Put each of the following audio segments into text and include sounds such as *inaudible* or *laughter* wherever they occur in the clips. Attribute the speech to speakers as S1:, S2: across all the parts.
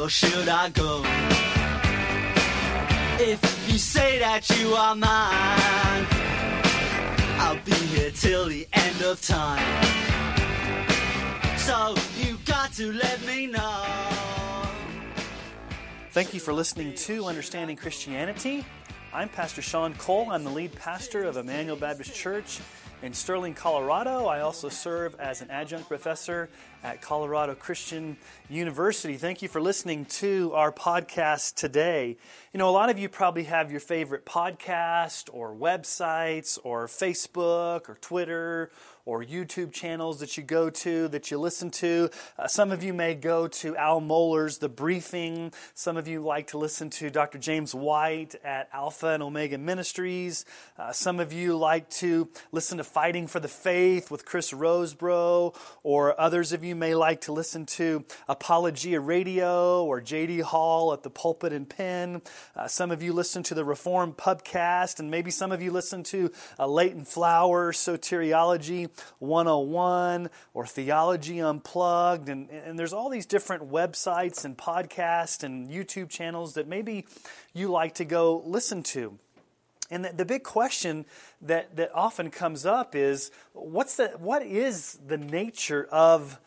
S1: or should I go? If you say that you are mine, I'll be here till the end of time. So you got to let me know.
S2: Thank you for listening to Understanding Christianity. I'm Pastor Sean Cole. I'm the lead pastor of Emmanuel Baptist Church in Sterling, Colorado. I also serve as an adjunct professor at Colorado Christian University. Thank you for listening to our podcast today. You know, a lot of you probably have your favorite podcast or websites or Facebook or Twitter or YouTube channels that you go to, that you listen to. Uh, some of you may go to Al Mohler's The Briefing. Some of you like to listen to Dr. James White at Alpha and Omega Ministries. Uh, some of you like to listen to Fighting for the Faith with Chris Rosebrough, or others of you may like to listen to Apologia Radio or J.D. Hall at the Pulpit and Pen. Uh, some of you listen to the Reformed Pubcast, and maybe some of you listen to uh, Leighton Flower, Soteriology 101 or Theology Unplugged. And, and there's all these different websites and podcasts and YouTube channels that maybe you like to go listen to. And the, the, big question that, that often comes up is what's the, what is the nature of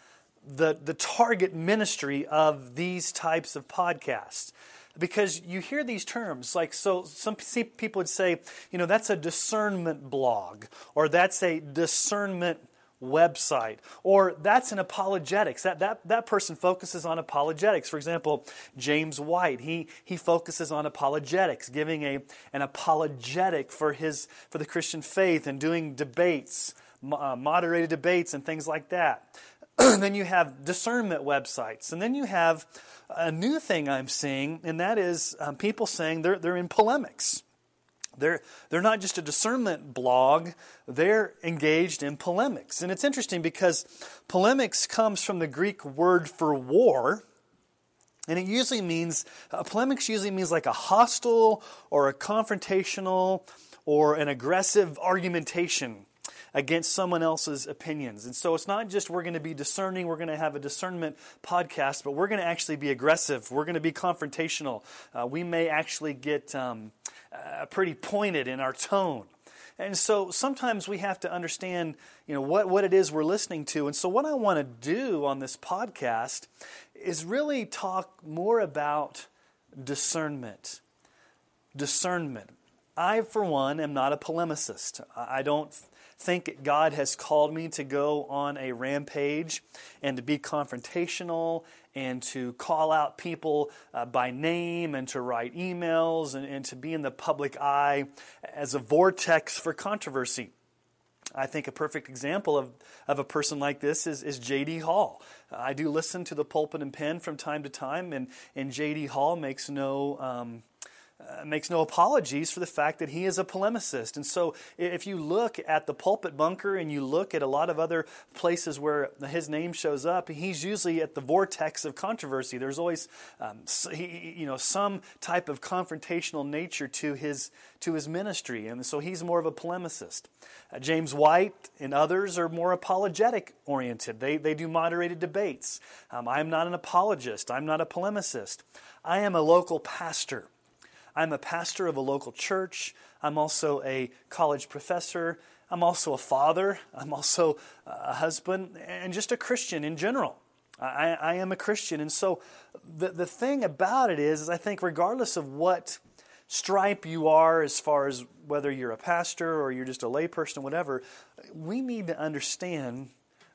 S2: the, the target ministry of these types of podcasts? Because you hear these terms, like, so some people would say, you know, that's a discernment blog, or that's a discernment website or that's an apologetics. That, that, that person focuses on apologetics. For example james white he, he focuses on apologetics giving a, an apologetic for his for the christian faith and doing debates uh, moderated debates and things like that *clears throat* then you have discernment websites and then you have a new thing i'm seeing and that is um, people saying they're, they're in polemics they're, they're not just a discernment blog, they're engaged in polemics. And it's interesting because polemics comes from the Greek word for war, and it usually means, uh, polemics usually means like a hostile or a confrontational or an aggressive argumentation against someone else's opinions. And so it's not just we're going to be discerning, we're going to have a discernment podcast, but we're going to actually be aggressive. We're going to be confrontational. Uh, we may actually get um, uh, pretty pointed in our tone. And so sometimes we have to understand, you know, what, what it is we're listening to. And so what I want to do on this podcast is really talk more about discernment. Discernment. I, for one, am not a polemicist. I don't think God has called me to go on a rampage and to be confrontational and to call out people uh, by name and to write emails and, and to be in the public eye as a vortex for controversy. I think a perfect example of, of a person like this is, is J.D. Hall. I do listen to the pulpit and pen from time to time, and, and J.D. Hall makes no um, uh, makes no apologies for the fact that he is a polemicist. And so, if you look at the pulpit bunker and you look at a lot of other places where his name shows up, he's usually at the vortex of controversy. There's always, um, you know, some type of confrontational nature to his to his ministry, and so he's more of a polemicist. Uh, James White and others are more apologetic oriented. They they do moderated debates. Um, I'm not an apologist. I'm not a polemicist. I am a local pastor. I'm a pastor of a local church. I'm also a college professor. I'm also a father. I'm also a husband and just a Christian in general. I, I am a Christian. And so the, the thing about it is, is, I think, regardless of what stripe you are, as far as whether you're a pastor or you're just a layperson whatever, we need to understand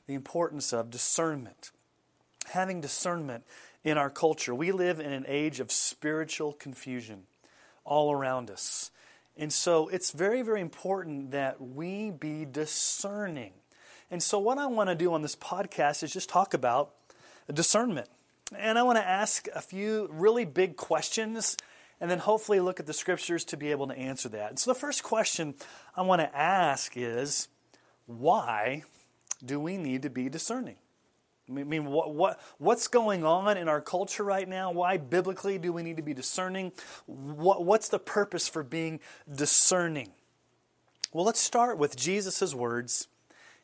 S2: the importance of discernment. Having discernment in our culture. We live in an age of spiritual confusion all around us. And so it's very, very important that we be discerning. And so, what I want to do on this podcast is just talk about discernment. And I want to ask a few really big questions and then hopefully look at the scriptures to be able to answer that. And so, the first question I want to ask is why do we need to be discerning? I mean, what, what, what's going on in our culture right now? Why biblically do we need to be discerning? What, what's the purpose for being discerning? Well, let's start with Jesus' words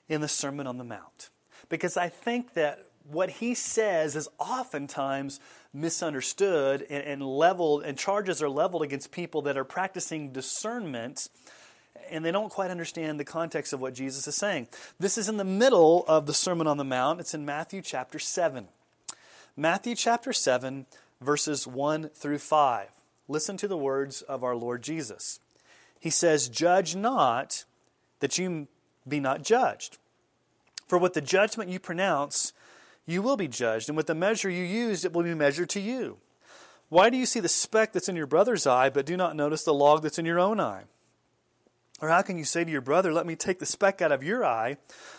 S2: in the Sermon on the Mount. because I think that what he says is oftentimes misunderstood and, and leveled, and charges are leveled against people that are practicing discernment and they don't quite understand the context of what Jesus is saying. This is in the middle of the Sermon on the Mount. It's in Matthew chapter 7. Matthew chapter 7, verses 1 through 5. Listen to the words of our Lord Jesus. He says, Judge not that you be not judged. For with the judgment you pronounce, you will be judged, and with the measure you use, it will be measured to you. Why do you see the speck that's in your brother's eye, but do not notice the log that's in your own eye? Or how can you say to your brother, Let me take the speck out of your eye,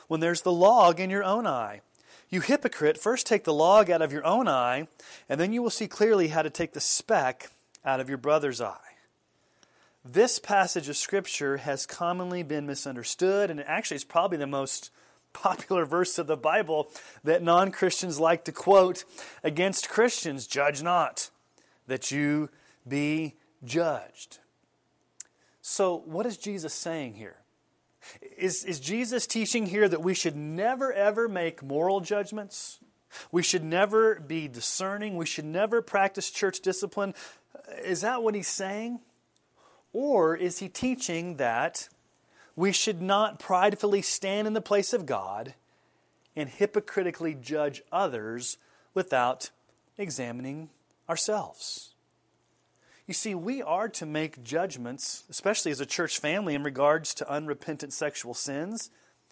S2: when there's the log in your own eye? You hypocrite, first take the log out of your own eye, and then you will see clearly how to take the speck out of your brother's eye. This passage of Scripture has commonly been misunderstood, and actually is probably the most popular verse of the Bible that non Christians like to quote against Christians Judge not, that you be judged. So, what is Jesus saying here? Is, is Jesus teaching here that we should never ever make moral judgments? We should never be discerning. We should never practice church discipline. Is that what he's saying? Or is he teaching that we should not pridefully stand in the place of God and hypocritically judge others without examining ourselves? You see, we are to make judgments, especially as a church family, in regards to unrepentant sexual sins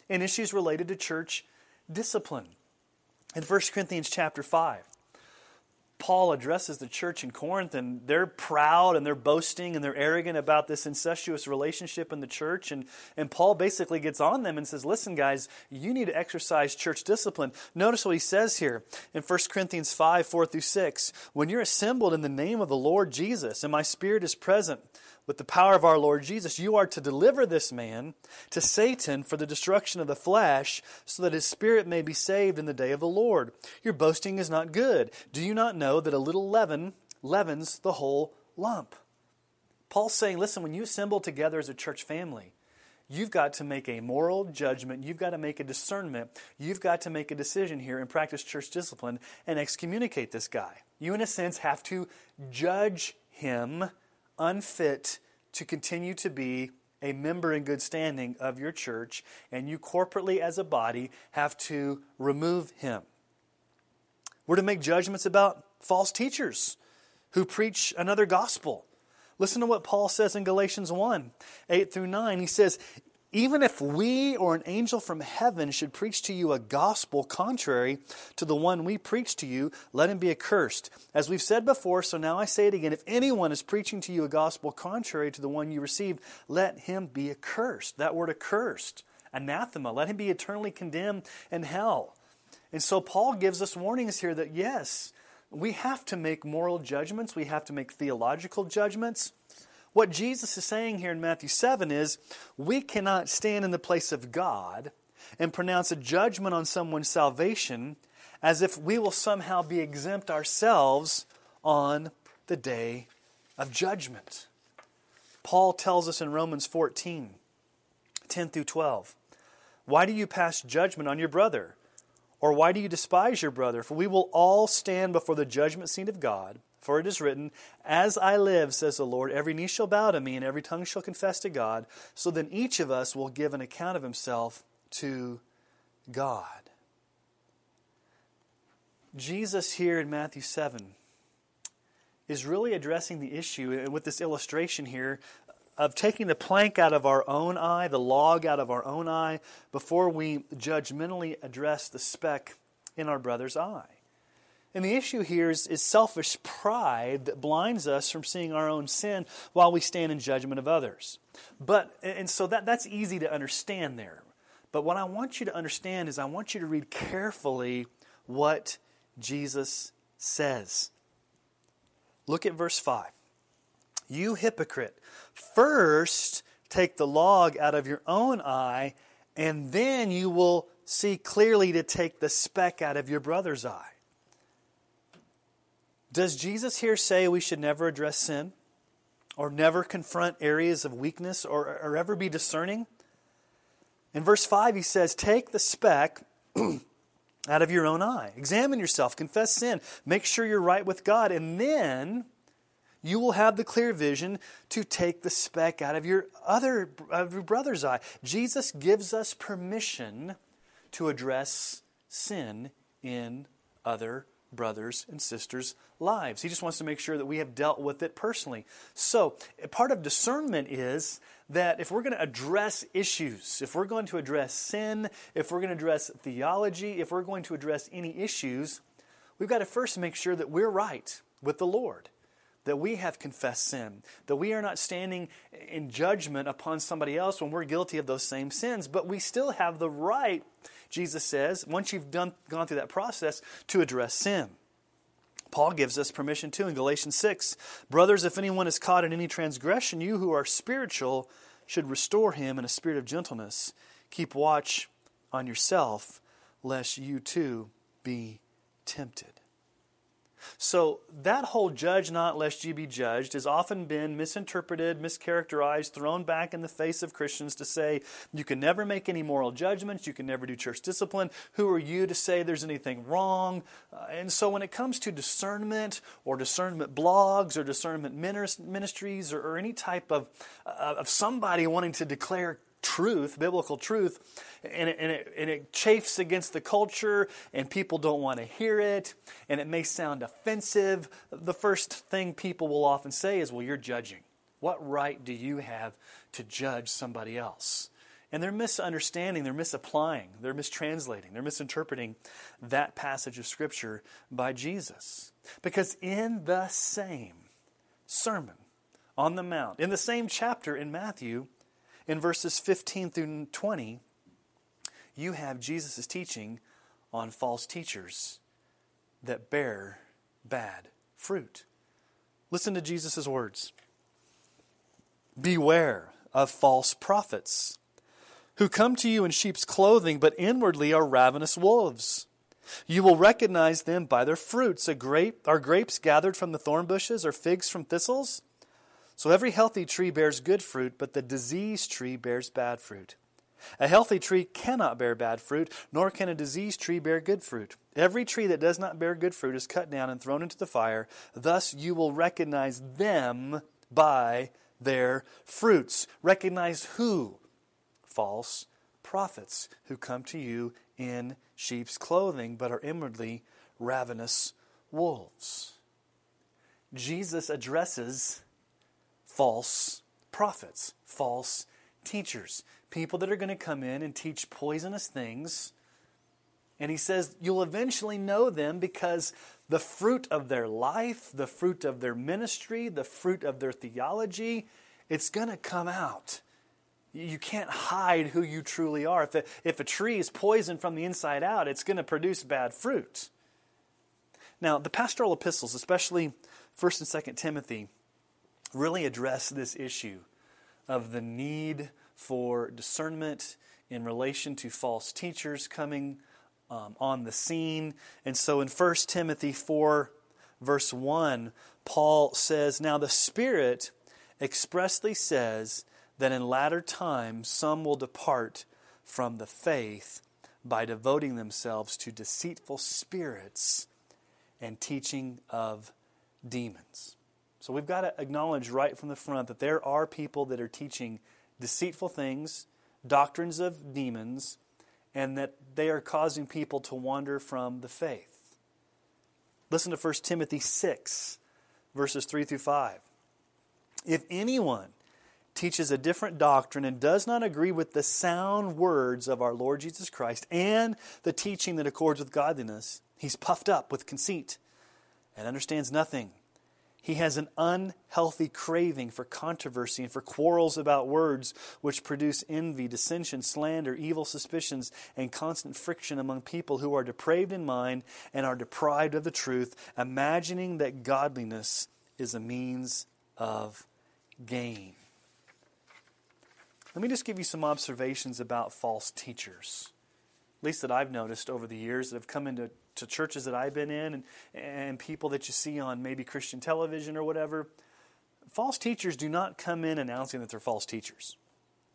S2: and issues related to church discipline. In 1 Corinthians chapter 5, Paul addresses the church in Corinth, and they're proud and they're boasting and they're arrogant about this incestuous relationship in the church. And, and Paul basically gets on them and says, Listen, guys, you need to exercise church discipline. Notice what he says here in 1 Corinthians 5 4 through 6. When you're assembled in the name of the Lord Jesus, and my spirit is present, with the power of our Lord Jesus, you are to deliver this man to Satan for the destruction of the flesh, so that his spirit may be saved in the day of the Lord. Your boasting is not good. Do you not know that a little leaven leavens the whole lump? Paul's saying, listen, when you assemble together as a church family, you've got to make a moral judgment. You've got to make a discernment. You've got to make a decision here and practice church discipline and excommunicate this guy. You, in a sense, have to judge him unfit to continue to be a member in good standing of your church, and you corporately as a body have to remove him. We're to make judgments about false teachers who preach another gospel. Listen to what Paul says in Galatians 1 8 through 9. He says, even if we or an angel from heaven should preach to you a gospel contrary to the one we preach to you, let him be accursed. As we've said before, so now I say it again if anyone is preaching to you a gospel contrary to the one you received, let him be accursed. That word accursed, anathema, let him be eternally condemned in hell. And so Paul gives us warnings here that yes, we have to make moral judgments, we have to make theological judgments. What Jesus is saying here in Matthew 7 is we cannot stand in the place of God and pronounce a judgment on someone's salvation as if we will somehow be exempt ourselves on the day of judgment. Paul tells us in Romans 14 10 through 12 Why do you pass judgment on your brother? Or why do you despise your brother? For we will all stand before the judgment seat of God. For it is written, As I live, says the Lord, every knee shall bow to me, and every tongue shall confess to God. So then each of us will give an account of himself to God. Jesus here in Matthew 7 is really addressing the issue with this illustration here of taking the plank out of our own eye, the log out of our own eye, before we judgmentally address the speck in our brother's eye. And the issue here is, is selfish pride that blinds us from seeing our own sin while we stand in judgment of others. But, and so that, that's easy to understand there. But what I want you to understand is I want you to read carefully what Jesus says. Look at verse 5. You hypocrite, first take the log out of your own eye, and then you will see clearly to take the speck out of your brother's eye. Does Jesus here say we should never address sin or never confront areas of weakness or, or ever be discerning? In verse 5, he says, Take the speck *clears throat* out of your own eye. Examine yourself, confess sin, make sure you're right with God, and then you will have the clear vision to take the speck out of your other of your brother's eye. Jesus gives us permission to address sin in other brothers and sisters' lives. He just wants to make sure that we have dealt with it personally. So, part of discernment is that if we're going to address issues, if we're going to address sin, if we're going to address theology, if we're going to address any issues, we've got to first make sure that we're right with the Lord. That we have confessed sin, that we are not standing in judgment upon somebody else when we're guilty of those same sins, but we still have the right, Jesus says, once you've done, gone through that process, to address sin. Paul gives us permission too in Galatians 6. Brothers, if anyone is caught in any transgression, you who are spiritual should restore him in a spirit of gentleness. Keep watch on yourself, lest you too be tempted. So, that whole judge not lest you be judged has often been misinterpreted, mischaracterized, thrown back in the face of Christians to say you can never make any moral judgments, you can never do church discipline. Who are you to say there's anything wrong? Uh, and so, when it comes to discernment or discernment blogs or discernment ministries or, or any type of, uh, of somebody wanting to declare truth, biblical truth, and it, and, it, and it chafes against the culture, and people don't want to hear it, and it may sound offensive. The first thing people will often say is, Well, you're judging. What right do you have to judge somebody else? And they're misunderstanding, they're misapplying, they're mistranslating, they're misinterpreting that passage of Scripture by Jesus. Because in the same Sermon on the Mount, in the same chapter in Matthew, in verses 15 through 20, you have Jesus' teaching on false teachers that bear bad fruit. Listen to Jesus' words Beware of false prophets who come to you in sheep's clothing, but inwardly are ravenous wolves. You will recognize them by their fruits. A grape, are grapes gathered from the thorn bushes, or figs from thistles? So every healthy tree bears good fruit, but the diseased tree bears bad fruit. A healthy tree cannot bear bad fruit, nor can a diseased tree bear good fruit. Every tree that does not bear good fruit is cut down and thrown into the fire. Thus you will recognize them by their fruits. Recognize who? False prophets who come to you in sheep's clothing, but are inwardly ravenous wolves. Jesus addresses false prophets, false teachers, people that are going to come in and teach poisonous things. And he says you'll eventually know them because the fruit of their life, the fruit of their ministry, the fruit of their theology, it's going to come out. You can't hide who you truly are. If a, if a tree is poisoned from the inside out, it's going to produce bad fruit. Now, the pastoral epistles, especially 1st and 2nd Timothy, really address this issue of the need for discernment in relation to false teachers coming um, on the scene. And so in 1 Timothy 4, verse 1, Paul says, Now the Spirit expressly says that in latter times some will depart from the faith by devoting themselves to deceitful spirits and teaching of demons. So we've got to acknowledge right from the front that there are people that are teaching deceitful things, doctrines of demons, and that they are causing people to wander from the faith. Listen to 1 Timothy 6, verses 3 through 5. If anyone teaches a different doctrine and does not agree with the sound words of our Lord Jesus Christ and the teaching that accords with godliness, he's puffed up with conceit and understands nothing he has an unhealthy craving for controversy and for quarrels about words, which produce envy, dissension, slander, evil suspicions, and constant friction among people who are depraved in mind and are deprived of the truth, imagining that godliness is a means of gain. Let me just give you some observations about false teachers, at least that I've noticed over the years that have come into to churches that I've been in and, and people that you see on maybe Christian television or whatever, false teachers do not come in announcing that they're false teachers.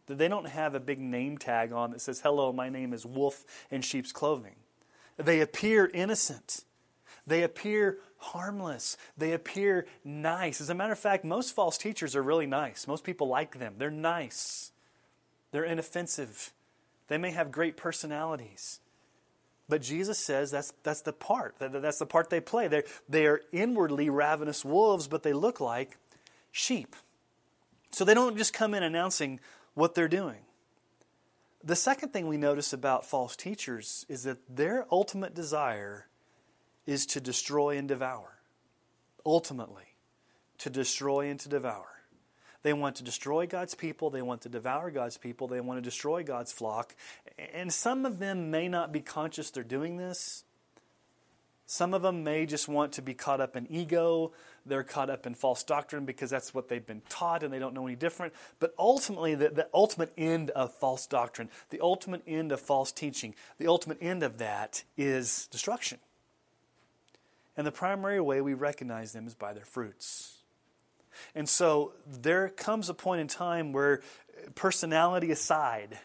S2: They don't have a big name tag on that says, Hello, my name is Wolf in Sheep's Clothing. They appear innocent. They appear harmless. They appear nice. As a matter of fact, most false teachers are really nice. Most people like them. They're nice. They're inoffensive. They may have great personalities. But Jesus says that's, that's the part. That, That's the part they play. They're, they are inwardly ravenous wolves, but they look like sheep. So they don't just come in announcing what they're doing. The second thing we notice about false teachers is that their ultimate desire is to destroy and devour. Ultimately, to destroy and to devour. They want to destroy God's people. They want to devour God's people. They want to destroy God's flock. And some of them may not be conscious they're doing this. Some of them may just want to be caught up in ego. They're caught up in false doctrine because that's what they've been taught and they don't know any different. But ultimately, the, the ultimate end of false doctrine, the ultimate end of false teaching, the ultimate end of that is destruction. And the primary way we recognize them is by their fruits. And so there comes a point in time where, personality aside,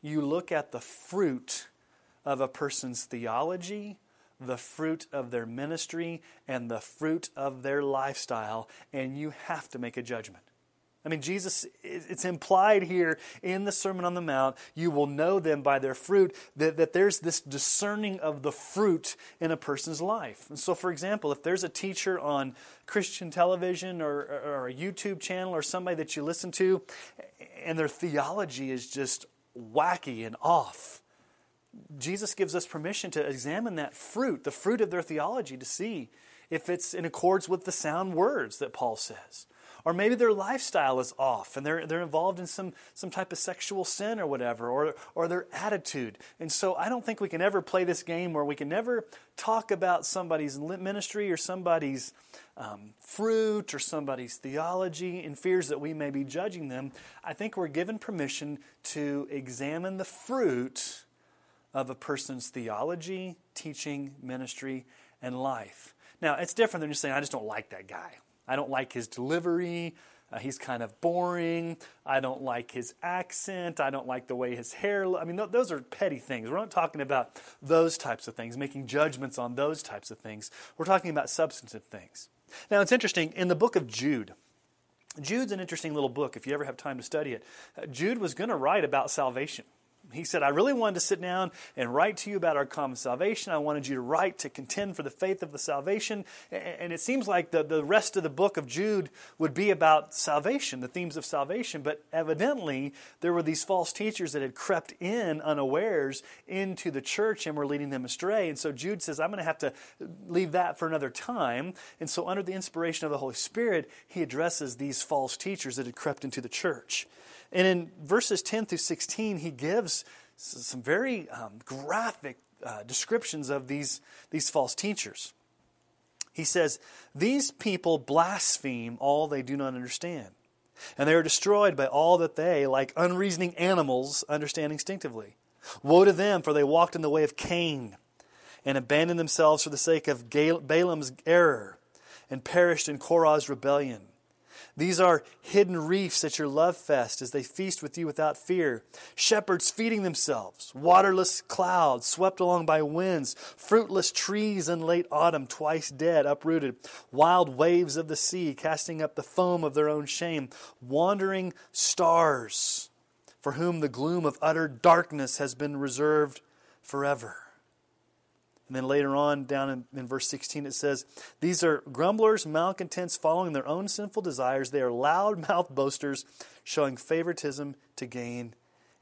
S2: you look at the fruit of a person's theology, the fruit of their ministry, and the fruit of their lifestyle, and you have to make a judgment. I mean, Jesus, it's implied here in the Sermon on the Mount, you will know them by their fruit, that, that there's this discerning of the fruit in a person's life. And so, for example, if there's a teacher on Christian television or, or a YouTube channel or somebody that you listen to, and their theology is just wacky and off, Jesus gives us permission to examine that fruit, the fruit of their theology, to see if it's in accords with the sound words that Paul says. Or maybe their lifestyle is off and they're, they're involved in some, some type of sexual sin or whatever, or, or their attitude. And so I don't think we can ever play this game where we can never talk about somebody's ministry or somebody's um, fruit or somebody's theology in fears that we may be judging them. I think we're given permission to examine the fruit of a person's theology, teaching, ministry, and life. Now, it's different than just saying, I just don't like that guy. I don't like his delivery. Uh, he's kind of boring. I don't like his accent. I don't like the way his hair. Lo- I mean, th- those are petty things. We're not talking about those types of things, making judgments on those types of things. We're talking about substantive things. Now, it's interesting in the book of Jude. Jude's an interesting little book if you ever have time to study it. Uh, Jude was going to write about salvation. He said, I really wanted to sit down and write to you about our common salvation. I wanted you to write to contend for the faith of the salvation. And it seems like the, the rest of the book of Jude would be about salvation, the themes of salvation. But evidently, there were these false teachers that had crept in unawares into the church and were leading them astray. And so Jude says, I'm going to have to leave that for another time. And so, under the inspiration of the Holy Spirit, he addresses these false teachers that had crept into the church. And in verses 10 through 16, he gives some very um, graphic uh, descriptions of these, these false teachers. He says, These people blaspheme all they do not understand, and they are destroyed by all that they, like unreasoning animals, understand instinctively. Woe to them, for they walked in the way of Cain and abandoned themselves for the sake of Balaam's error and perished in Korah's rebellion. These are hidden reefs at your love fest as they feast with you without fear. Shepherds feeding themselves, waterless clouds swept along by winds, fruitless trees in late autumn twice dead, uprooted, wild waves of the sea casting up the foam of their own shame, wandering stars for whom the gloom of utter darkness has been reserved forever. And then later on, down in, in, verse 16, it says, These are grumblers, malcontents, following their own sinful desires. They are loud mouthed boasters, showing favoritism to gain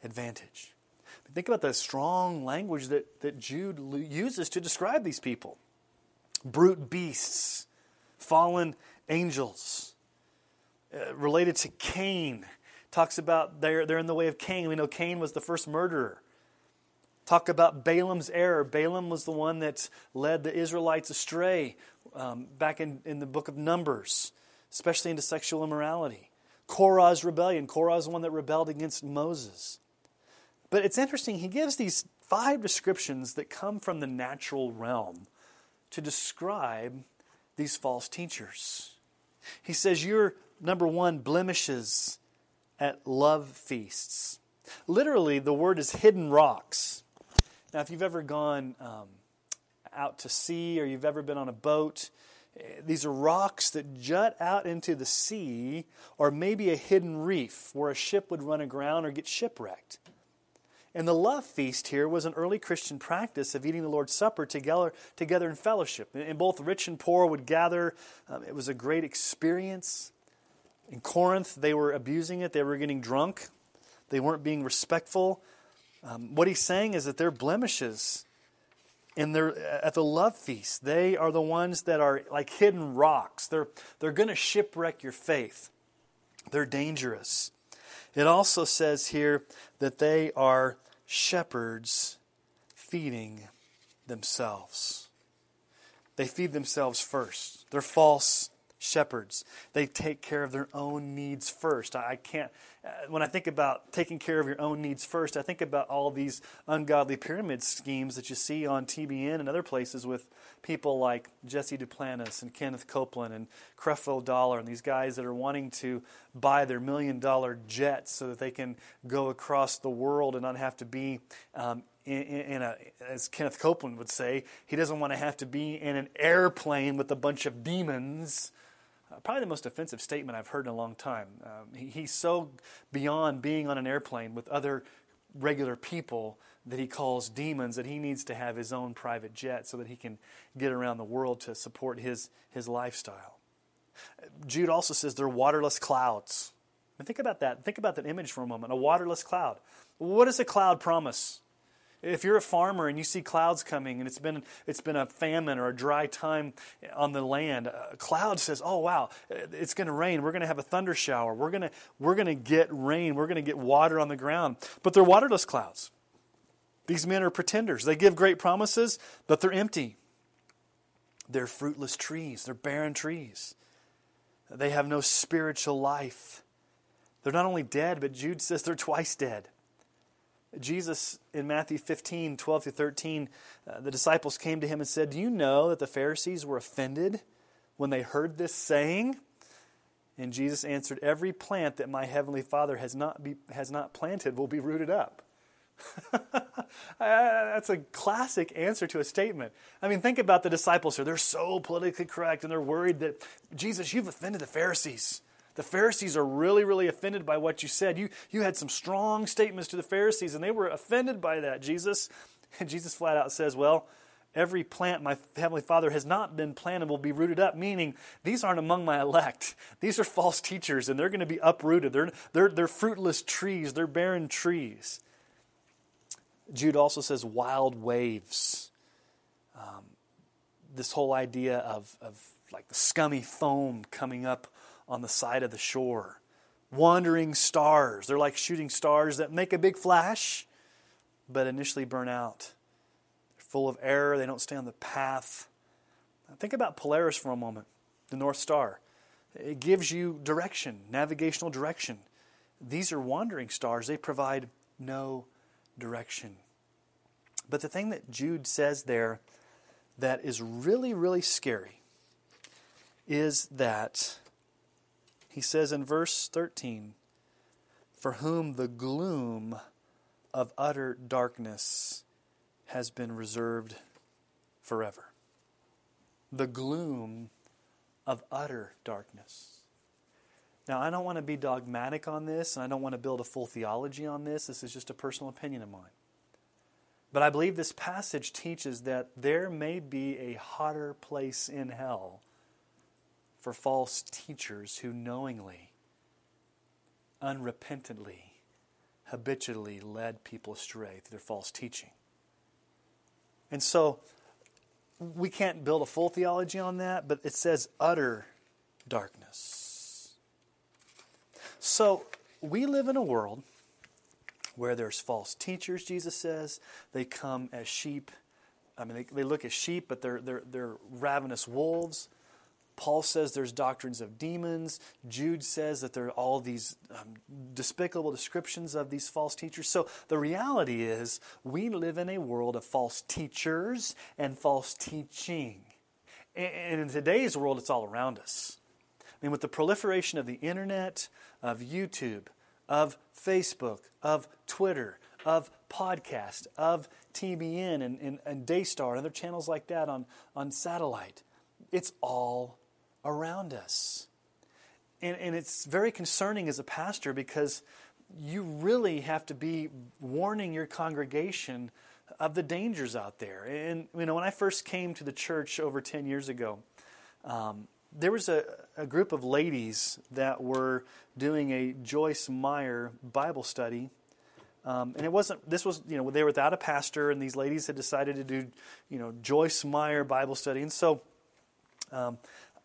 S2: advantage. But think about the strong language that, that Jude uses to describe these people brute beasts, fallen angels. Uh, related to Cain, talks about they're, they're in the way of Cain. We know Cain was the first murderer. Talk about Balaam's error. Balaam was the one that led the Israelites astray um, back in, in the book of Numbers, especially into sexual immorality. Korah's rebellion. Korah is the one that rebelled against Moses. But it's interesting, he gives these five descriptions that come from the natural realm to describe these false teachers. He says, You're, number one, blemishes at love feasts. Literally, the word is hidden rocks. Now, if you've ever gone um, out to sea or you've ever been on a boat, eh, these are rocks that jut out into the sea or maybe a hidden reef where a ship would run aground or get shipwrecked. And the love feast here was an early Christian practice of eating the Lord's Supper together, together in fellowship. And both rich and poor would gather. Um, it was a great experience. In Corinth, they were abusing it, they were getting drunk, they weren't being respectful. Um, what he's saying is that they're blemishes in their, at the love feast, they are the ones that are like hidden rocks. They're, they're going to shipwreck your faith, they're dangerous. It also says here that they are shepherds feeding themselves. They feed themselves first. They're false shepherds. They take care of their own needs first. I can't, uh, when I think about taking care of your own needs first, I think about all these ungodly pyramid schemes that you see on TBN and other places with people like Jesse Duplantis and Kenneth Copeland and Creflo Dollar and these guys that are wanting to buy their million dollar jets so that they can go across the world and not have to be um, in, in, a, as Kenneth Copeland would say, he doesn't want to have to be in an airplane with a bunch of demons probably the most offensive statement I've heard in a long time. Um, he, he's so beyond being on an airplane with other regular people that he calls demons that he needs to have his own private jet so that he can get around the world to support his, his lifestyle. Jude also says they're waterless clouds. And think about that. Think about that image for a moment a waterless cloud. What does a cloud promise? If you're a farmer and you see clouds coming and it's been, it's been a famine or a dry time on the land, a cloud says, Oh, wow, it's going to rain. We're going to have a thunder shower. We're going we're going to get rain. We're going to get water on the ground. But they're waterless clouds. These men are pretenders. They give great promises, but they're empty. They're fruitless trees, they're barren trees. They have no spiritual life. They're not only dead, but Jude says they're twice dead. Jesus in Matthew 15, 12 through 13, uh, the disciples came to him and said, Do you know that the Pharisees were offended when they heard this saying? And Jesus answered, Every plant that my heavenly Father has not, be, has not planted will be rooted up. *laughs* That's a classic answer to a statement. I mean, think about the disciples here. They're so politically correct and they're worried that, Jesus, you've offended the Pharisees. The Pharisees are really, really offended by what you said. You, you had some strong statements to the Pharisees, and they were offended by that, Jesus. And *laughs* Jesus flat out says, Well, every plant my heavenly father has not been planted will be rooted up meaning these aren't among my elect. *laughs* These are false teachers and they're going to be uprooted. They're, they're, they're fruitless trees. They're barren trees. Jude also says wild waves. Um, this whole idea of, of like the scummy foam coming up on the side of the shore. Wandering stars. They're like shooting stars that make a big flash, but initially burn out. They're full of error, they don't stay on the path. Think about Polaris for a moment, the North Star. It gives you direction, navigational direction. These are wandering stars, they provide no direction. But the thing that Jude says there that is really, really scary is that he says in verse 13, For whom the gloom of utter darkness has been reserved forever. The gloom of utter darkness. Now, I don't want to be dogmatic on this, and I don't want to build a full theology on this. This is just a personal opinion of mine. But I believe this passage teaches that there may be a hotter place in hell for false teachers who knowingly, unrepentantly, habitually led people astray through their false teaching. And so we can't build a full theology on that, but it says utter darkness. So we live in a world where there's false teachers, Jesus says. They come as sheep. I mean, they, they look as sheep, but they're, they're, they're ravenous wolves. Paul says there's doctrines of demons. Jude says that there are all these um, despicable descriptions of these false teachers. So the reality is, we live in a world of false teachers and false teaching. And in today's world, it's all around us. I mean, with the proliferation of the internet, of YouTube, of Facebook, of Twitter, of podcast, of TBN and, and, and Daystar and other channels like that on, on satellite. It's all around us. And, and it's very concerning as a pastor because you really have to be warning your congregation of the dangers out there. And, you know, when I first came to the church over 10 years ago, um, there was a, a group of ladies that were doing a Joyce Meyer Bible study. Um, and it wasn't, this was, you know, they were without a pastor, and these ladies had decided to do, you know, Joyce Meyer Bible study. And so um,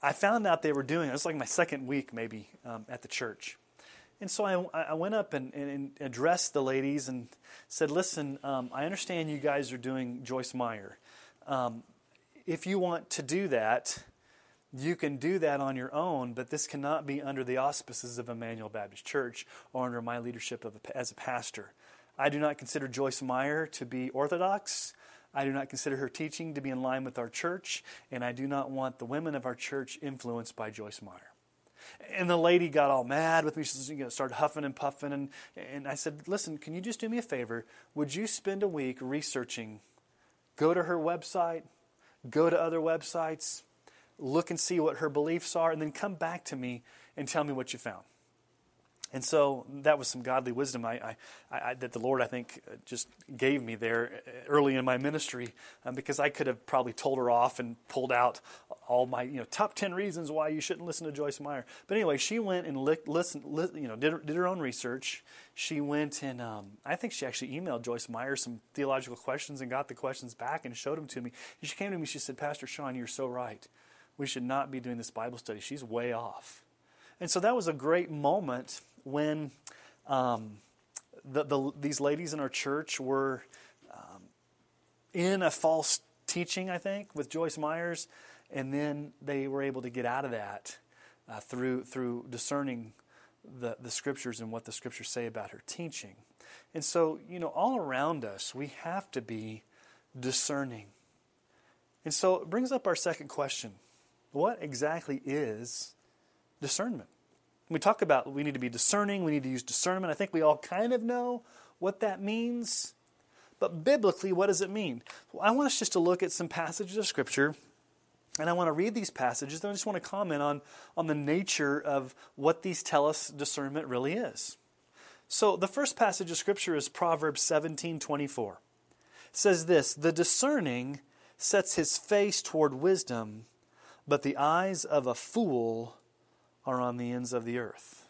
S2: I found out they were doing it. Was like my second week, maybe, um, at the church. And so I, I went up and, and, addressed the ladies and said, Listen, um, I understand you guys are doing Joyce Meyer. Um, if you want to do that, you can do that on your own, but this cannot be under the auspices of Emmanuel Baptist Church or under my leadership a, as a pastor. I do not consider Joyce Meyer to be orthodox. I do not consider her teaching to be in line with our church, and I do not want the women of our church influenced by Joyce Meyer. And the lady got all mad with me. She you know, started huffing and puffing. And, and I said, Listen, can you just do me a favor? Would you spend a week researching? Go to her website, go to other websites, look and see what her beliefs are, and then come back to me and tell me what you found. And so that was some godly wisdom I, I, I, that the Lord, I think, uh, just gave me there uh, early in my ministry um, because I could have probably told her off and pulled out all my you know, top 10 reasons why you shouldn't listen to Joyce Meyer. But anyway, she went and li- listened, li- you know, did, her, did her own research. She went and um, I think she actually emailed Joyce Meyer some theological questions and got the questions back and showed them to me. And she came to me, she said, Pastor Sean, you're so right. We should not be doing this Bible study. She's way off. And so that was a great moment when um, the, the, these ladies in our church were um, in a false teaching, I think, with Joyce Myers, and then they were able to get out of that uh, through through discerning the, the scriptures and what the scriptures say about her teaching. And so, you know, all around us, we have to be discerning. And so it brings up our second question What exactly is discernment? We talk about we need to be discerning, we need to use discernment. I think we all kind of know what that means. But biblically, what does it mean? Well, I want us just to look at some passages of Scripture, and I want to read these passages, and I just want to comment on, on the nature of what these tell us discernment really is. So the first passage of Scripture is Proverbs 17 24. It says this The discerning sets his face toward wisdom, but the eyes of a fool are on the ends of the earth.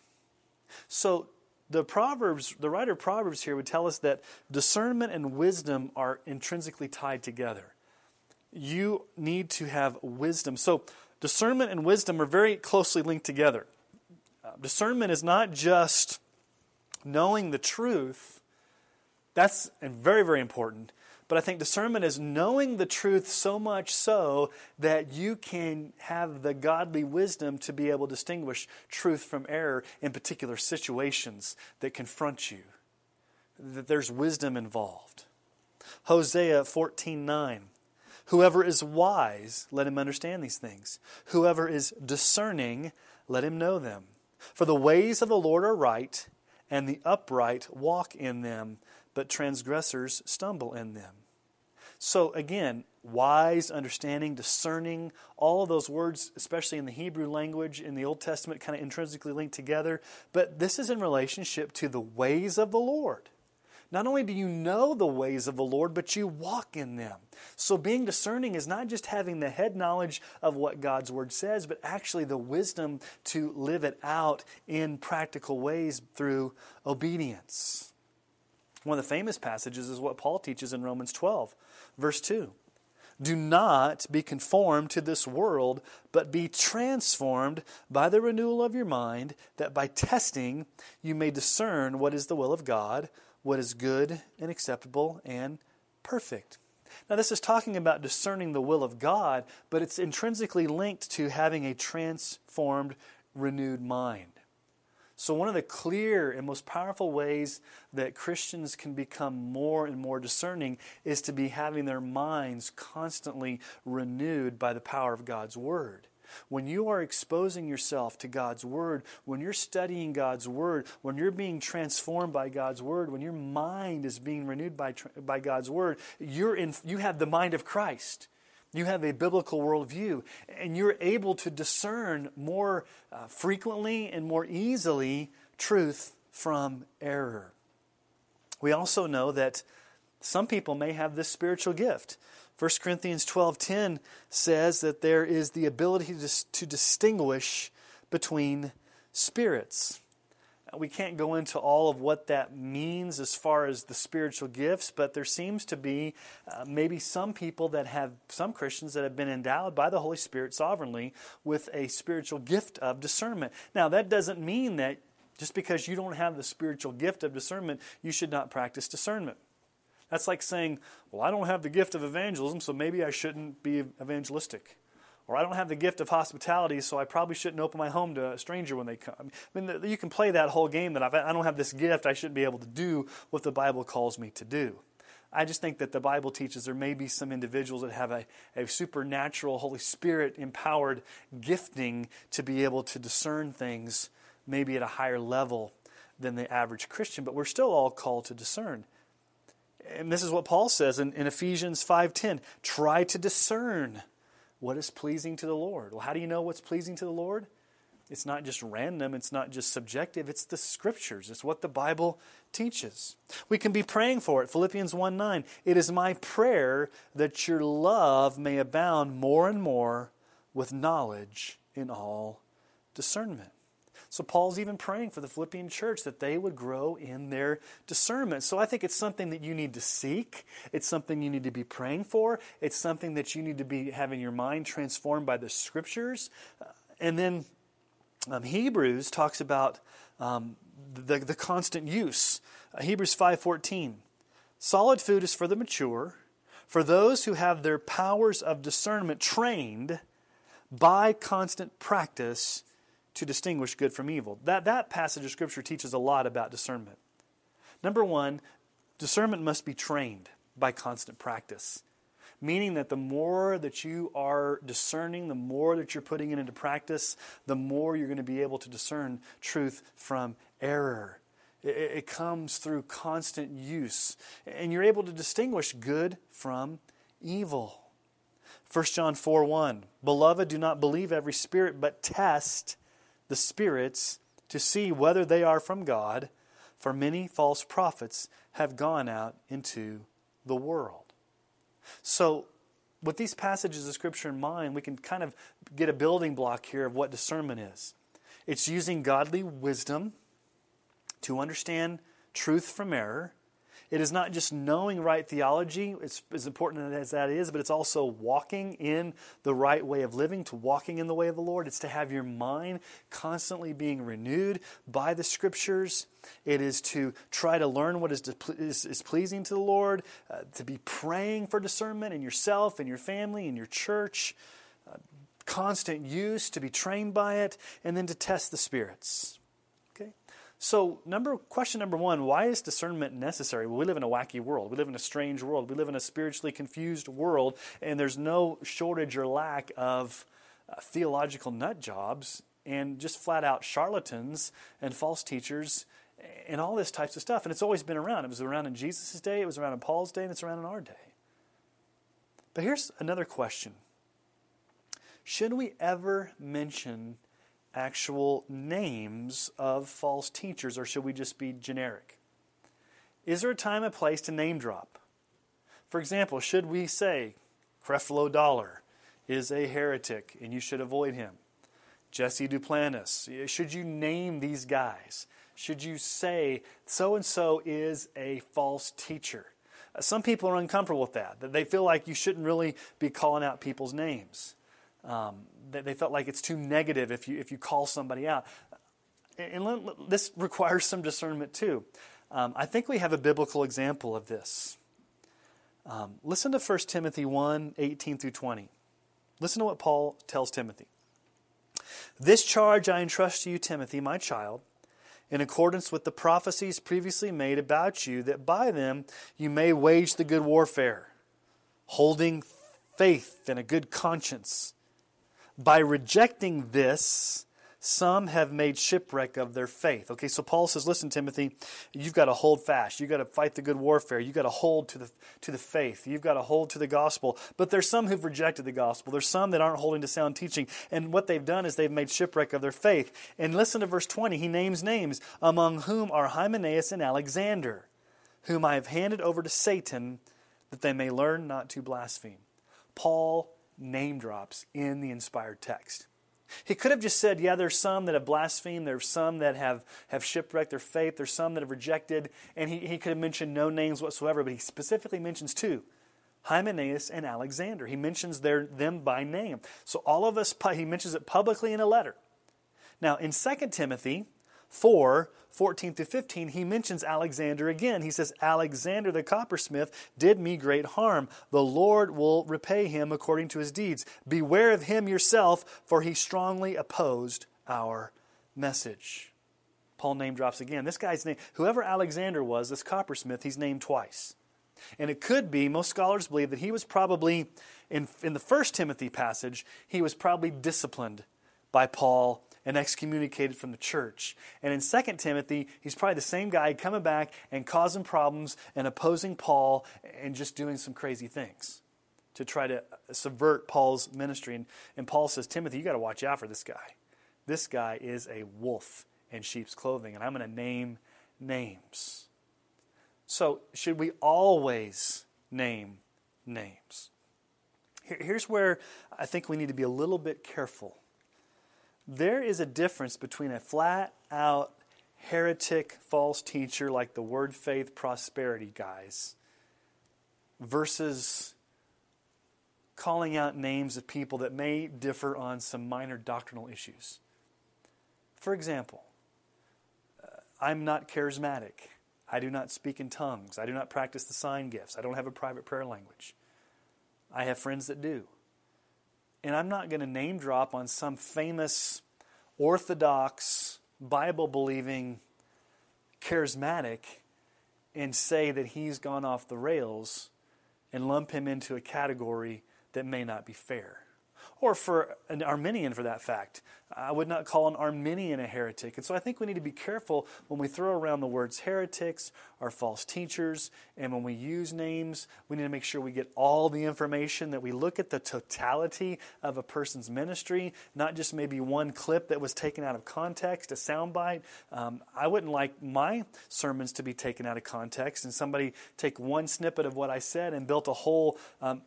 S2: So the Proverbs, the writer of Proverbs here would tell us that discernment and wisdom are intrinsically tied together. You need to have wisdom. So discernment and wisdom are very closely linked together. Uh, discernment is not just knowing the truth. That's very, very important. But I think discernment is knowing the truth so much so that you can have the godly wisdom to be able to distinguish truth from error in particular situations that confront you. That there's wisdom involved. Hosea 14:9 Whoever is wise, let him understand these things. Whoever is discerning, let him know them. For the ways of the Lord are right, and the upright walk in them, but transgressors stumble in them. So, again, wise, understanding, discerning, all of those words, especially in the Hebrew language in the Old Testament, kind of intrinsically linked together. But this is in relationship to the ways of the Lord. Not only do you know the ways of the Lord, but you walk in them. So, being discerning is not just having the head knowledge of what God's Word says, but actually the wisdom to live it out in practical ways through obedience. One of the famous passages is what Paul teaches in Romans 12, verse 2. Do not be conformed to this world, but be transformed by the renewal of your mind, that by testing you may discern what is the will of God, what is good and acceptable and perfect. Now, this is talking about discerning the will of God, but it's intrinsically linked to having a transformed, renewed mind. So, one of the clear and most powerful ways that Christians can become more and more discerning is to be having their minds constantly renewed by the power of God's Word. When you are exposing yourself to God's Word, when you're studying God's Word, when you're being transformed by God's Word, when your mind is being renewed by, by God's Word, you're in, you have the mind of Christ. You have a biblical worldview, and you're able to discern more uh, frequently and more easily truth from error. We also know that some people may have this spiritual gift. 1 Corinthians 12:10 says that there is the ability to, to distinguish between spirits. We can't go into all of what that means as far as the spiritual gifts, but there seems to be uh, maybe some people that have, some Christians that have been endowed by the Holy Spirit sovereignly with a spiritual gift of discernment. Now, that doesn't mean that just because you don't have the spiritual gift of discernment, you should not practice discernment. That's like saying, Well, I don't have the gift of evangelism, so maybe I shouldn't be evangelistic. Or I don't have the gift of hospitality, so I probably shouldn't open my home to a stranger when they come. I mean, you can play that whole game that I don't have this gift, I shouldn't be able to do what the Bible calls me to do. I just think that the Bible teaches there may be some individuals that have a, a supernatural, Holy Spirit empowered gifting to be able to discern things maybe at a higher level than the average Christian, but we're still all called to discern. And this is what Paul says in, in Ephesians 5:10, try to discern what is pleasing to the Lord. Well, how do you know what's pleasing to the Lord? It's not just random, it's not just subjective, it's the scriptures. It's what the Bible teaches. We can be praying for it. Philippians 1 9. It is my prayer that your love may abound more and more with knowledge in all discernment. So Paul's even praying for the Philippian church that they would grow in their discernment. So I think it's something that you need to seek. It's something you need to be praying for. It's something that you need to be having your mind transformed by the scriptures. Uh, and then um, Hebrews talks about um, the, the constant use. Uh, Hebrews 5.14, solid food is for the mature, for those who have their powers of discernment trained by constant practice to distinguish good from evil. That, that passage of Scripture teaches a lot about discernment. Number one, discernment must be trained by constant practice, meaning that the more that you are discerning, the more that you're putting it into practice, the more you're going to be able to discern truth from error. It, it comes through constant use, and you're able to distinguish good from evil. 1 John 4 1 Beloved, do not believe every spirit, but test the spirits to see whether they are from God, for many false prophets have gone out into the world. So, with these passages of Scripture in mind, we can kind of get a building block here of what discernment is. It's using godly wisdom to understand truth from error it is not just knowing right theology, it's as important as that is, but it's also walking in the right way of living, to walking in the way of the Lord. It's to have your mind constantly being renewed by the scriptures. It is to try to learn what is, is, is pleasing to the Lord, uh, to be praying for discernment in yourself, in your family, in your church. Uh, constant use, to be trained by it, and then to test the spirits. So, number question number one: Why is discernment necessary? Well, we live in a wacky world. We live in a strange world. We live in a spiritually confused world, and there's no shortage or lack of uh, theological nut jobs and just flat out charlatans and false teachers and all this types of stuff. And it's always been around. It was around in Jesus' day. It was around in Paul's day, and it's around in our day. But here's another question: Should we ever mention actual names of false teachers, or should we just be generic? Is there a time and place to name drop? For example, should we say Creflo Dollar is a heretic and you should avoid him? Jesse Duplantis, should you name these guys? Should you say so and so is a false teacher? Some people are uncomfortable with that, that they feel like you shouldn't really be calling out people's names. Um, they felt like it's too negative if you, if you call somebody out. And this *laughs* requires some discernment too. Um, I think we have a biblical example of this. Um, listen to 1 Timothy 1 18 through 20. Listen to what Paul tells Timothy. This charge I entrust to you, Timothy, my child, in accordance with the prophecies previously made about you, that by them you may wage the good warfare, holding faith and a good conscience. By rejecting this, some have made shipwreck of their faith. Okay, so Paul says, listen, Timothy, you've got to hold fast. You've got to fight the good warfare. You've got to hold to the, to the faith. You've got to hold to the gospel. But there's some who've rejected the gospel. There's some that aren't holding to sound teaching. And what they've done is they've made shipwreck of their faith. And listen to verse 20. He names names, among whom are Hymenaeus and Alexander, whom I have handed over to Satan that they may learn not to blaspheme. Paul name drops in the inspired text. He could have just said, Yeah, there's some that have blasphemed, there's some that have, have shipwrecked their faith, there's some that have rejected, and he, he could have mentioned no names whatsoever, but he specifically mentions two Hymenaeus and Alexander. He mentions their, them by name. So all of us, he mentions it publicly in a letter. Now, in 2 Timothy 4, 14 through 15, he mentions Alexander again. He says, Alexander the coppersmith did me great harm. The Lord will repay him according to his deeds. Beware of him yourself, for he strongly opposed our message. Paul name drops again. This guy's name, whoever Alexander was, this coppersmith, he's named twice. And it could be, most scholars believe that he was probably, in, in the first Timothy passage, he was probably disciplined by Paul and excommunicated from the church. And in 2 Timothy, he's probably the same guy coming back and causing problems and opposing Paul and just doing some crazy things to try to subvert Paul's ministry. And, and Paul says, Timothy, you got to watch out for this guy. This guy is a wolf in sheep's clothing, and I'm going to name names. So, should we always name names? Here's where I think we need to be a little bit careful there is a difference between a flat out heretic false teacher like the word faith prosperity guys versus calling out names of people that may differ on some minor doctrinal issues. For example, uh, I'm not charismatic. I do not speak in tongues. I do not practice the sign gifts. I don't have a private prayer language. I have friends that do. And I'm not going to name drop on some famous, orthodox, Bible believing, charismatic and say that he's gone off the rails and lump him into a category that may not be fair or for an Arminian for that fact. I would not call an Arminian a heretic. And so I think we need to be careful when we throw around the words heretics or false teachers, and when we use names, we need to make sure we get all the information, that we look at the totality of a person's ministry, not just maybe one clip that was taken out of context, a soundbite. Um, I wouldn't like my sermons to be taken out of context and somebody take one snippet of what I said and built a whole um,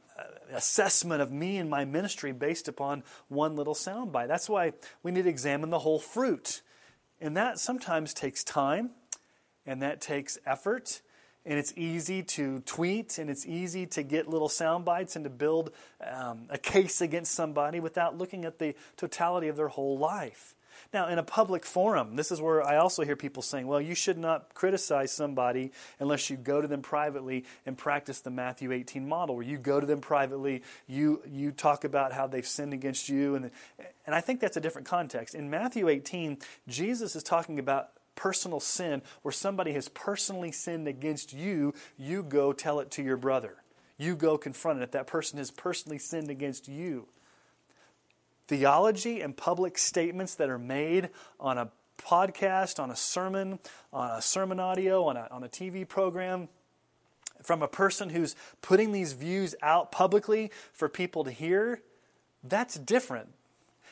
S2: assessment of me and my ministry based upon one little soundbite. That's why we need to examine the whole fruit. And that sometimes takes time and that takes effort. And it's easy to tweet and it's easy to get little sound bites and to build um, a case against somebody without looking at the totality of their whole life. Now, in a public forum, this is where I also hear people saying, well, you should not criticize somebody unless you go to them privately and practice the Matthew 18 model, where you go to them privately, you, you talk about how they've sinned against you. And, and I think that's a different context. In Matthew 18, Jesus is talking about personal sin, where somebody has personally sinned against you, you go tell it to your brother. You go confront it. That person has personally sinned against you, theology and public statements that are made on a podcast, on a sermon, on a sermon audio, on a, on a TV program, from a person who's putting these views out publicly for people to hear, that's different.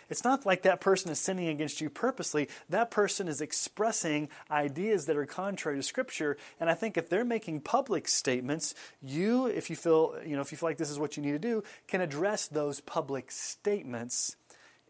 S2: It's not like that person is sinning against you purposely. That person is expressing ideas that are contrary to Scripture. And I think if they're making public statements, you, if you feel, you know, if you feel like this is what you need to do, can address those public statements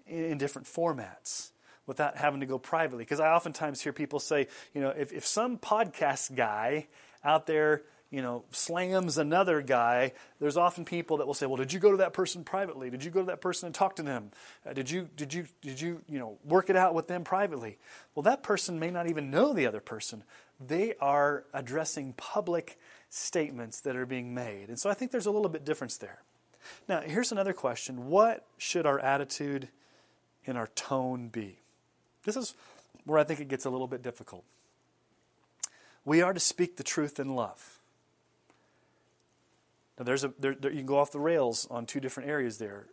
S2: in different formats without having to go privately. Because I oftentimes hear people say, you know, if, if some podcast guy out there, you know, slams another guy, there's often people that will say, well, did you go to that person privately? Did you go to that person and talk to them? Uh, did you, did you, did you, you know, work it out with them privately? Well, that person may not even know the other person. They are addressing public statements that are being made. And so I think there's a little bit difference there. Now, here's another question. What should our attitude in our tone be? This is where I think it gets a little bit difficult. We are to speak the truth in love. Now, there's a, there, there, you can go off the rails on two different areas there.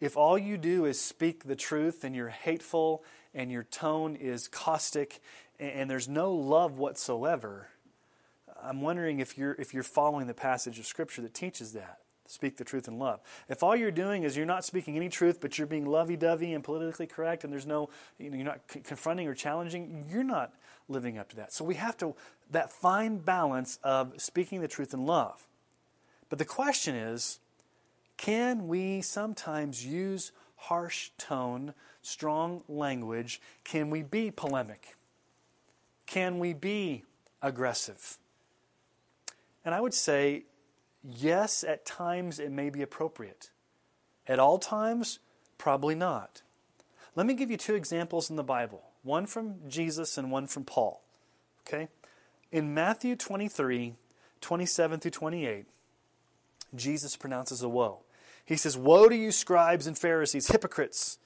S2: if all you do is speak the truth and you're hateful and your tone is caustic and there's no love whatsoever, I'm wondering if you're, if you're following the passage of Scripture that teaches that. Speak the truth in love. If all you're doing is you're not speaking any truth, but you're being lovey dovey and politically correct, and there's no, you know, you're not c- confronting or challenging, you're not living up to that. So we have to, that fine balance of speaking the truth in love. But the question is can we sometimes use harsh tone, strong language? Can we be polemic? Can we be aggressive? And I would say, yes, at times it may be appropriate. At all times, probably not. Let me give you two examples in the Bible one from Jesus and one from Paul. Okay? In Matthew 23, 27 through 28, Jesus pronounces a woe. He says, Woe to you, scribes and Pharisees, hypocrites!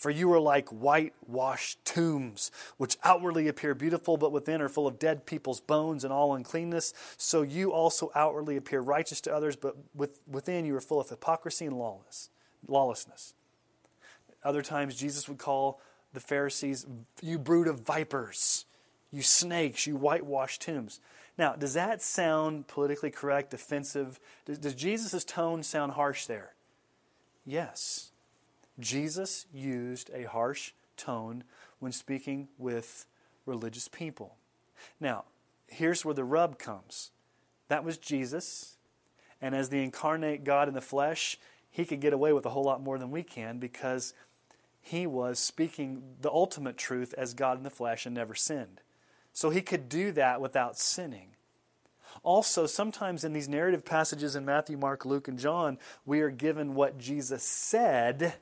S2: For you are like whitewashed tombs, which outwardly appear beautiful, but within are full of dead people's bones and all uncleanness. So you also outwardly appear righteous to others, but within you are full of hypocrisy and lawlessness. Lawlessness other times, Jesus would call the Pharisees, You brood of vipers, you snakes, you whitewashed tombs. Now, does that sound politically correct, offensive? Does, does Jesus' tone sound harsh there? Yes. Jesus used a harsh tone when speaking with religious people. Now, here's where the rub comes. That was Jesus, and as the incarnate God in the flesh, he could get away with a whole lot more than we can because he was speaking the ultimate truth as God in the flesh and never sinned. So he could do that without sinning. Also, sometimes in these narrative passages in Matthew, Mark, Luke, and John, we are given what Jesus said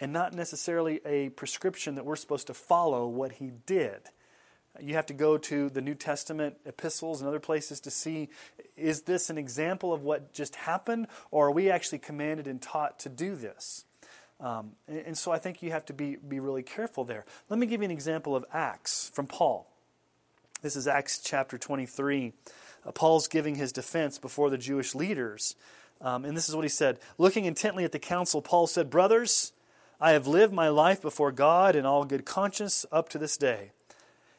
S2: and not necessarily a prescription that we're supposed to follow what he did. You have to go to the New Testament epistles and other places to see is this an example of what just happened, or are we actually commanded and taught to do this? Um, and, and so I think you have to be, be really careful there. Let me give you an example of Acts from Paul. This is Acts chapter 23. Uh, Paul's giving his defense before the Jewish leaders. Um, and this is what he said Looking intently at the council, Paul said, Brothers, I have lived my life before God in all good conscience up to this day.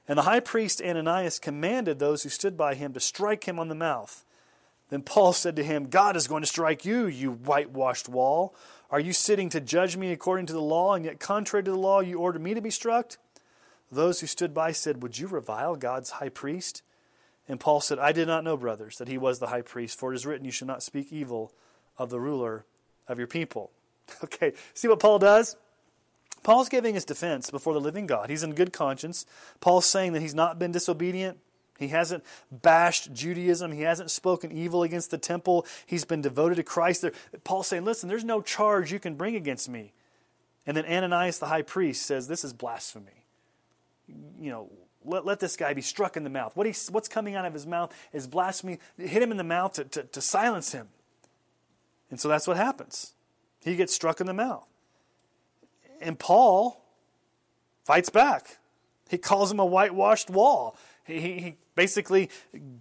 S2: And the high priest Ananias commanded those who stood by him to strike him on the mouth. Then Paul said to him, God is going to strike you, you whitewashed wall. Are you sitting to judge me according to the law, and yet contrary to the law you order me to be struck? Those who stood by said, Would you revile God's high priest? And Paul said, I did not know, brothers, that he was the high priest, for it is written, You shall not speak evil of the ruler of your people. *laughs* Okay, see what Paul does? Paul's giving his defense before the living God. He's in good conscience. Paul's saying that he's not been disobedient. He hasn't bashed Judaism. He hasn't spoken evil against the temple. He's been devoted to Christ. Paul's saying, listen, there's no charge you can bring against me. And then Ananias the high priest says, this is blasphemy. You know, let, let this guy be struck in the mouth. What he, what's coming out of his mouth is blasphemy. Hit him in the mouth to, to, to silence him. And so that's what happens. He gets struck in the mouth. And Paul fights back. He calls him a whitewashed wall. He, he basically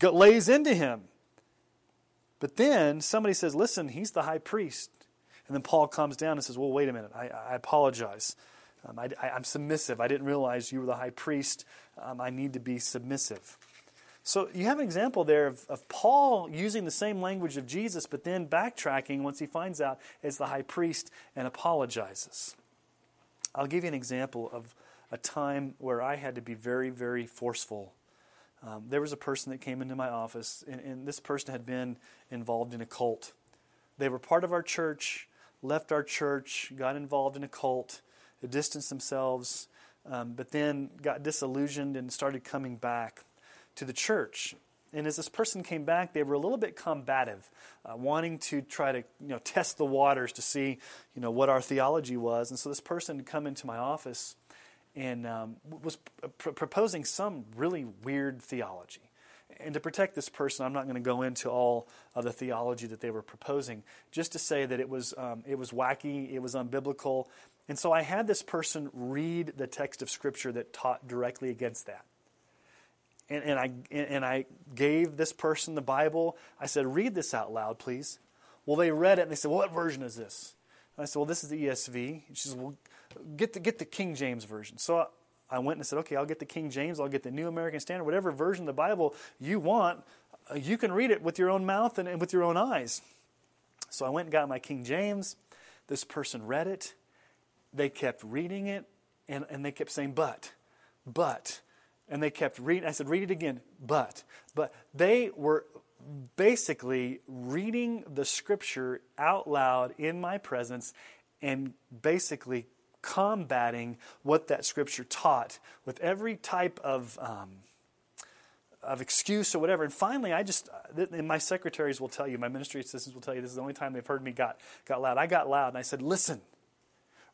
S2: lays into him. But then somebody says, Listen, he's the high priest. And then Paul comes down and says, Well, wait a minute. I, I apologize. Um, I, am submissive. I didn't realize you were the high priest. Um, I need to be submissive. So you have an example there of, of, Paul using the same language of Jesus, but then backtracking once he finds out it's the high priest and apologizes. I'll give you an example of a time where I had to be very, very forceful. Um, there was a person that came into my office, and, and this person had been involved in a cult. They were part of our church, left our church, got involved in a cult, distanced themselves, um, but then got disillusioned and started coming back to the church. And as this person came back, they were a little bit combative, uh, wanting to try to you know test the waters to see you know what our theology was. And so this person had come into my office and um, was pr- proposing some really weird theology. And to protect this person, I'm not going to go into all of the theology that they were proposing, just to say that it was um, it was wacky, it was unbiblical. And so I had this person read the text of Scripture that taught directly against that and, and, I, and I gave this person the Bible. I said, read this out loud, please. Well, they read it and they said, well, what version is this? And I said, well, this is the ESV. She said, well, get the, get the King James version. So I, I went and said, okay, I'll get the King James, I'll get the New American Standard, whatever version of the Bible you want, uh, you can read it with your own mouth and, and with your own eyes. So I went and got my King James. This person read it. They kept reading it, and, and they kept saying, but, but. And they kept reading. I said, read it again, but. But they were basically reading the scripture out loud in my presence and basically combating what that scripture taught with every type of um, of excuse or whatever. And finally, I just and my secretaries will tell you, my ministry assistants will tell you, this is the only time they've heard me got got loud. I got loud and I said, "Listen,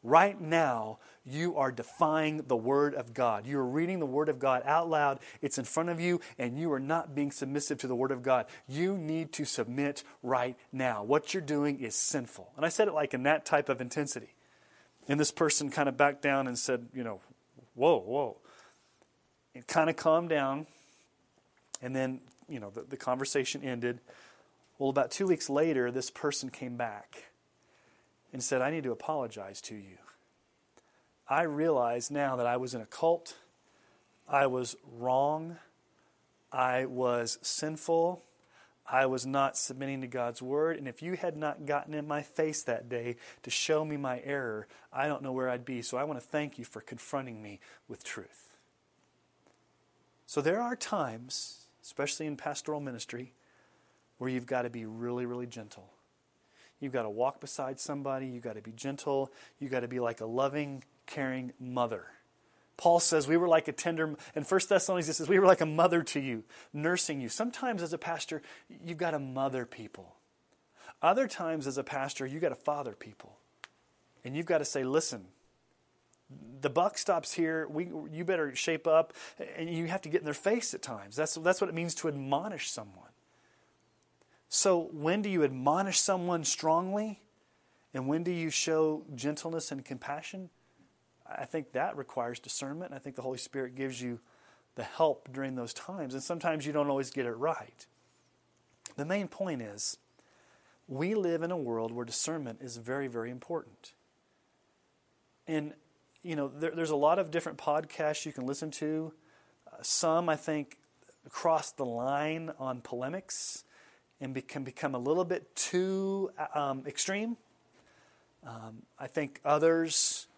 S2: right now you are defying the Word of God. You are reading the Word of God out loud. It's in front of you, and you are not being submissive to the Word of God. You need to submit right now. What you're doing is sinful. And I said it like in that type of intensity. And this person kind of backed down and said, you know, whoa, whoa. It kind of calmed down. And then, you know, the, the conversation ended. Well, about two weeks later, this person came back and said, I need to apologize to you. I realize now that I was in a cult, I was wrong, I was sinful, I was not submitting to God's word. And if you had not gotten in my face that day to show me my error, I don't know where I'd be. So I want to thank you for confronting me with truth. So there are times, especially in pastoral ministry, where you've got to be really, really gentle. You've got to walk beside somebody. You've got to be gentle. You've got to be like a loving, caring mother. Paul says we were like a tender, in 1 Thessalonians it says we were like a mother to you, nursing you. Sometimes as a pastor, you've got to mother people. Other times as a pastor, you've got to father people. And you've got to say, listen, the buck stops here. We, you better shape up. And you have to get in their face at times. That's, that's what it means to admonish someone. So, when do you admonish someone strongly? And when do you show gentleness and compassion? I think that requires discernment. I think the Holy Spirit gives you the help during those times. And sometimes you don't always get it right. The main point is we live in a world where discernment is very, very important. And, you know, there, there's a lot of different podcasts you can listen to. Uh, some, I think, cross the line on polemics and be, can become a little bit too um, extreme. Um, I think others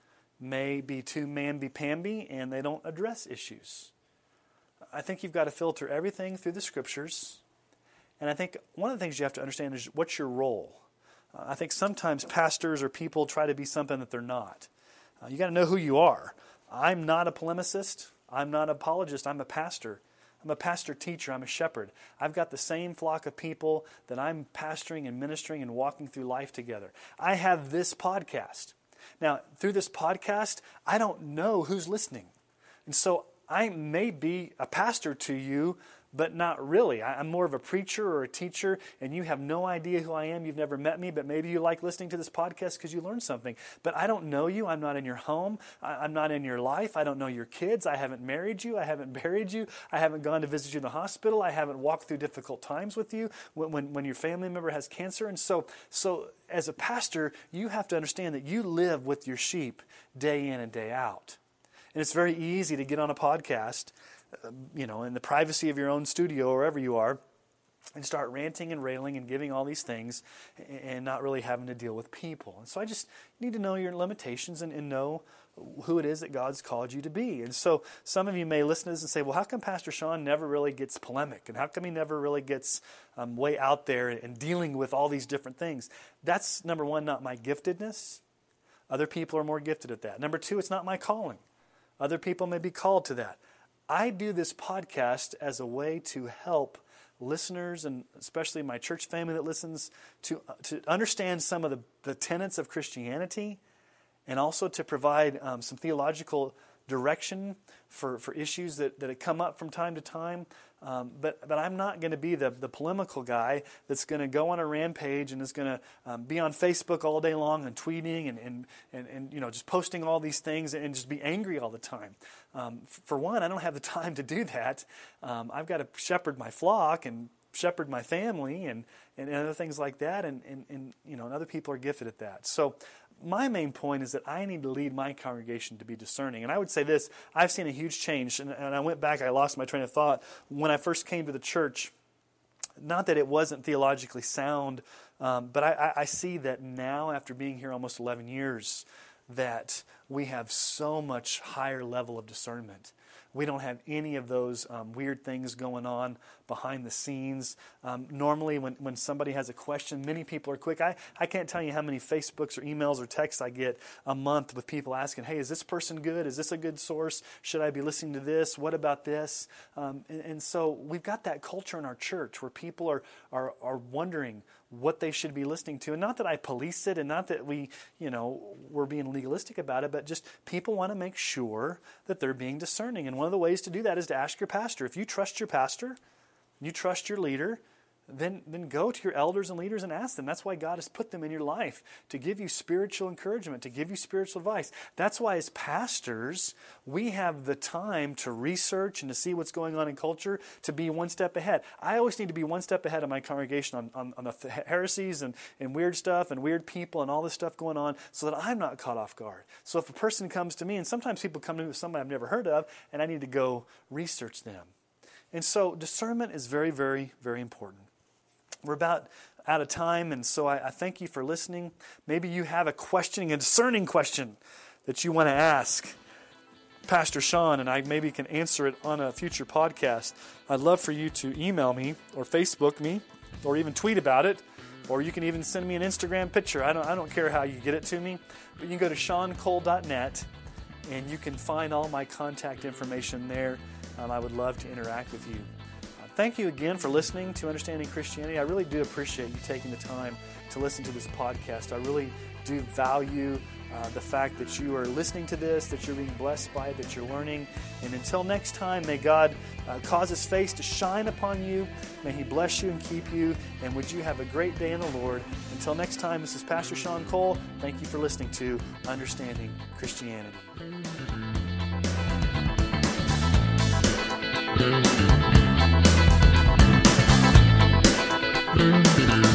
S2: may be too mamby-pamby and they don't address issues. I think you've got to filter everything through the scriptures. And I think one of the things you have to understand is what's your role. Uh, I think sometimes pastors or people try to be something that they're not. Uh, you got to know who you are. I'm not a polemicist. I'm not an apologist. I'm a pastor. I'm a pastor teacher. I'm a shepherd. I've got the same flock of people that I'm pastoring and ministering and walking through life together. I have this podcast. Now, through this podcast, I don't know who's listening. And so I may be a pastor to you, but not really. I'm more of a preacher or a teacher, and you have no idea who I am. You've never met me, but maybe you like listening to this podcast because you learned something. But I don't know you. I'm not in your home. I'm not in your life. I don't know your kids. I haven't married you. I haven't *laughs* buried you. I haven't gone to visit you in the hospital. I haven't walked through difficult times with you when, when, when your family member has cancer. And so, so, as a pastor, you have to understand that you live with your sheep day in and day out. And it's very easy to get on a podcast you know, in the privacy of your own studio or wherever you are, and start ranting and railing and giving all these things and not really having to deal with people. And so I just need to know your limitations and, and, know who it is that God's called you to be. And so some of you may listen to this and say, well, how come Pastor Sean never really gets polemic? And how come he never really gets um, way out there and dealing with all these different things? That's, number one, not my giftedness. Other people are more gifted at that. Number two, it's not my calling. Other people may be called to that. I do this podcast as a way to help listeners and especially my church family that listens to, to understand some of the, the tenets of Christianity and also to provide um, some theological direction for, for issues that, that come up from time to time. Um, but, but I'm not going to be the, the polemical guy that's going to go on a rampage and is going to um, be on Facebook all day long and tweeting and, and, and, and, you know, just posting all these things and just be angry all the time. Um, for one, I don't have the *laughs* time to do that. Um, I've got to shepherd my flock and shepherd my family and, and other things like that and, and, and you know and other people are gifted at that so my main point is that I need to lead my congregation to be discerning. And I would say this I've seen a huge change, and, and I went back, I lost my train of thought. When I first came to the church, not that it wasn't theologically sound, um, but I, I, see that now, after being here almost 11 years, that we have so much higher level of discernment. We don't have any of those um, weird things going on behind the scenes. Um, normally, when, when somebody has a question, many people are quick. I, I can't tell you how many Facebooks or emails or texts I get a month with people asking, hey, is this person good? Is this a good source? Should I be listening to this? What about this? Um, and, and so we've got that culture in our church where people are, are, are wondering, what they should be listening to. And not that I police it and not that we, you know, we're being legalistic about it, but just people want to make sure that they're being discerning. And one of the ways to do that is to ask your pastor. If you trust your pastor, you trust your leader, then, then go to your elders and leaders and ask them. That's why God has put them in your life to give you spiritual encouragement, to give you spiritual advice. That's why, as pastors, we have the time to research and to see what's going on in culture, to be one step ahead. I always need to be one step ahead of my congregation on, on, on the heresies and, and weird stuff and weird people and all this stuff going on so that I'm not caught off guard. So if a person comes to me, and sometimes people come to me with somebody I've never heard of, and I need to go research them. And so discernment is very, very, very important. We're about out of time, and so I, I thank you for listening. Maybe you have a questioning, a discerning question that you want to ask. Pastor Sean, and I maybe can answer it on a future podcast. I'd love for you to email me or Facebook me or even tweet about it, or you can even send me an Instagram picture. I don't, I don't care how you get it to me, but you can go to seancole.net and you can find all my contact information there. Um, I would love to interact with you. Thank you again for listening to Understanding Christianity. I really do appreciate you taking the time to listen to this podcast. I really do value uh, the fact that you are listening to this, that you're being blessed by it, that you're learning. And until next time, may God uh, cause His face to shine upon you. May He bless you and keep you. And would you have a great day in the Lord. Until next time, this is Pastor Sean Cole. Thank you for listening to Understanding Christianity. Bye.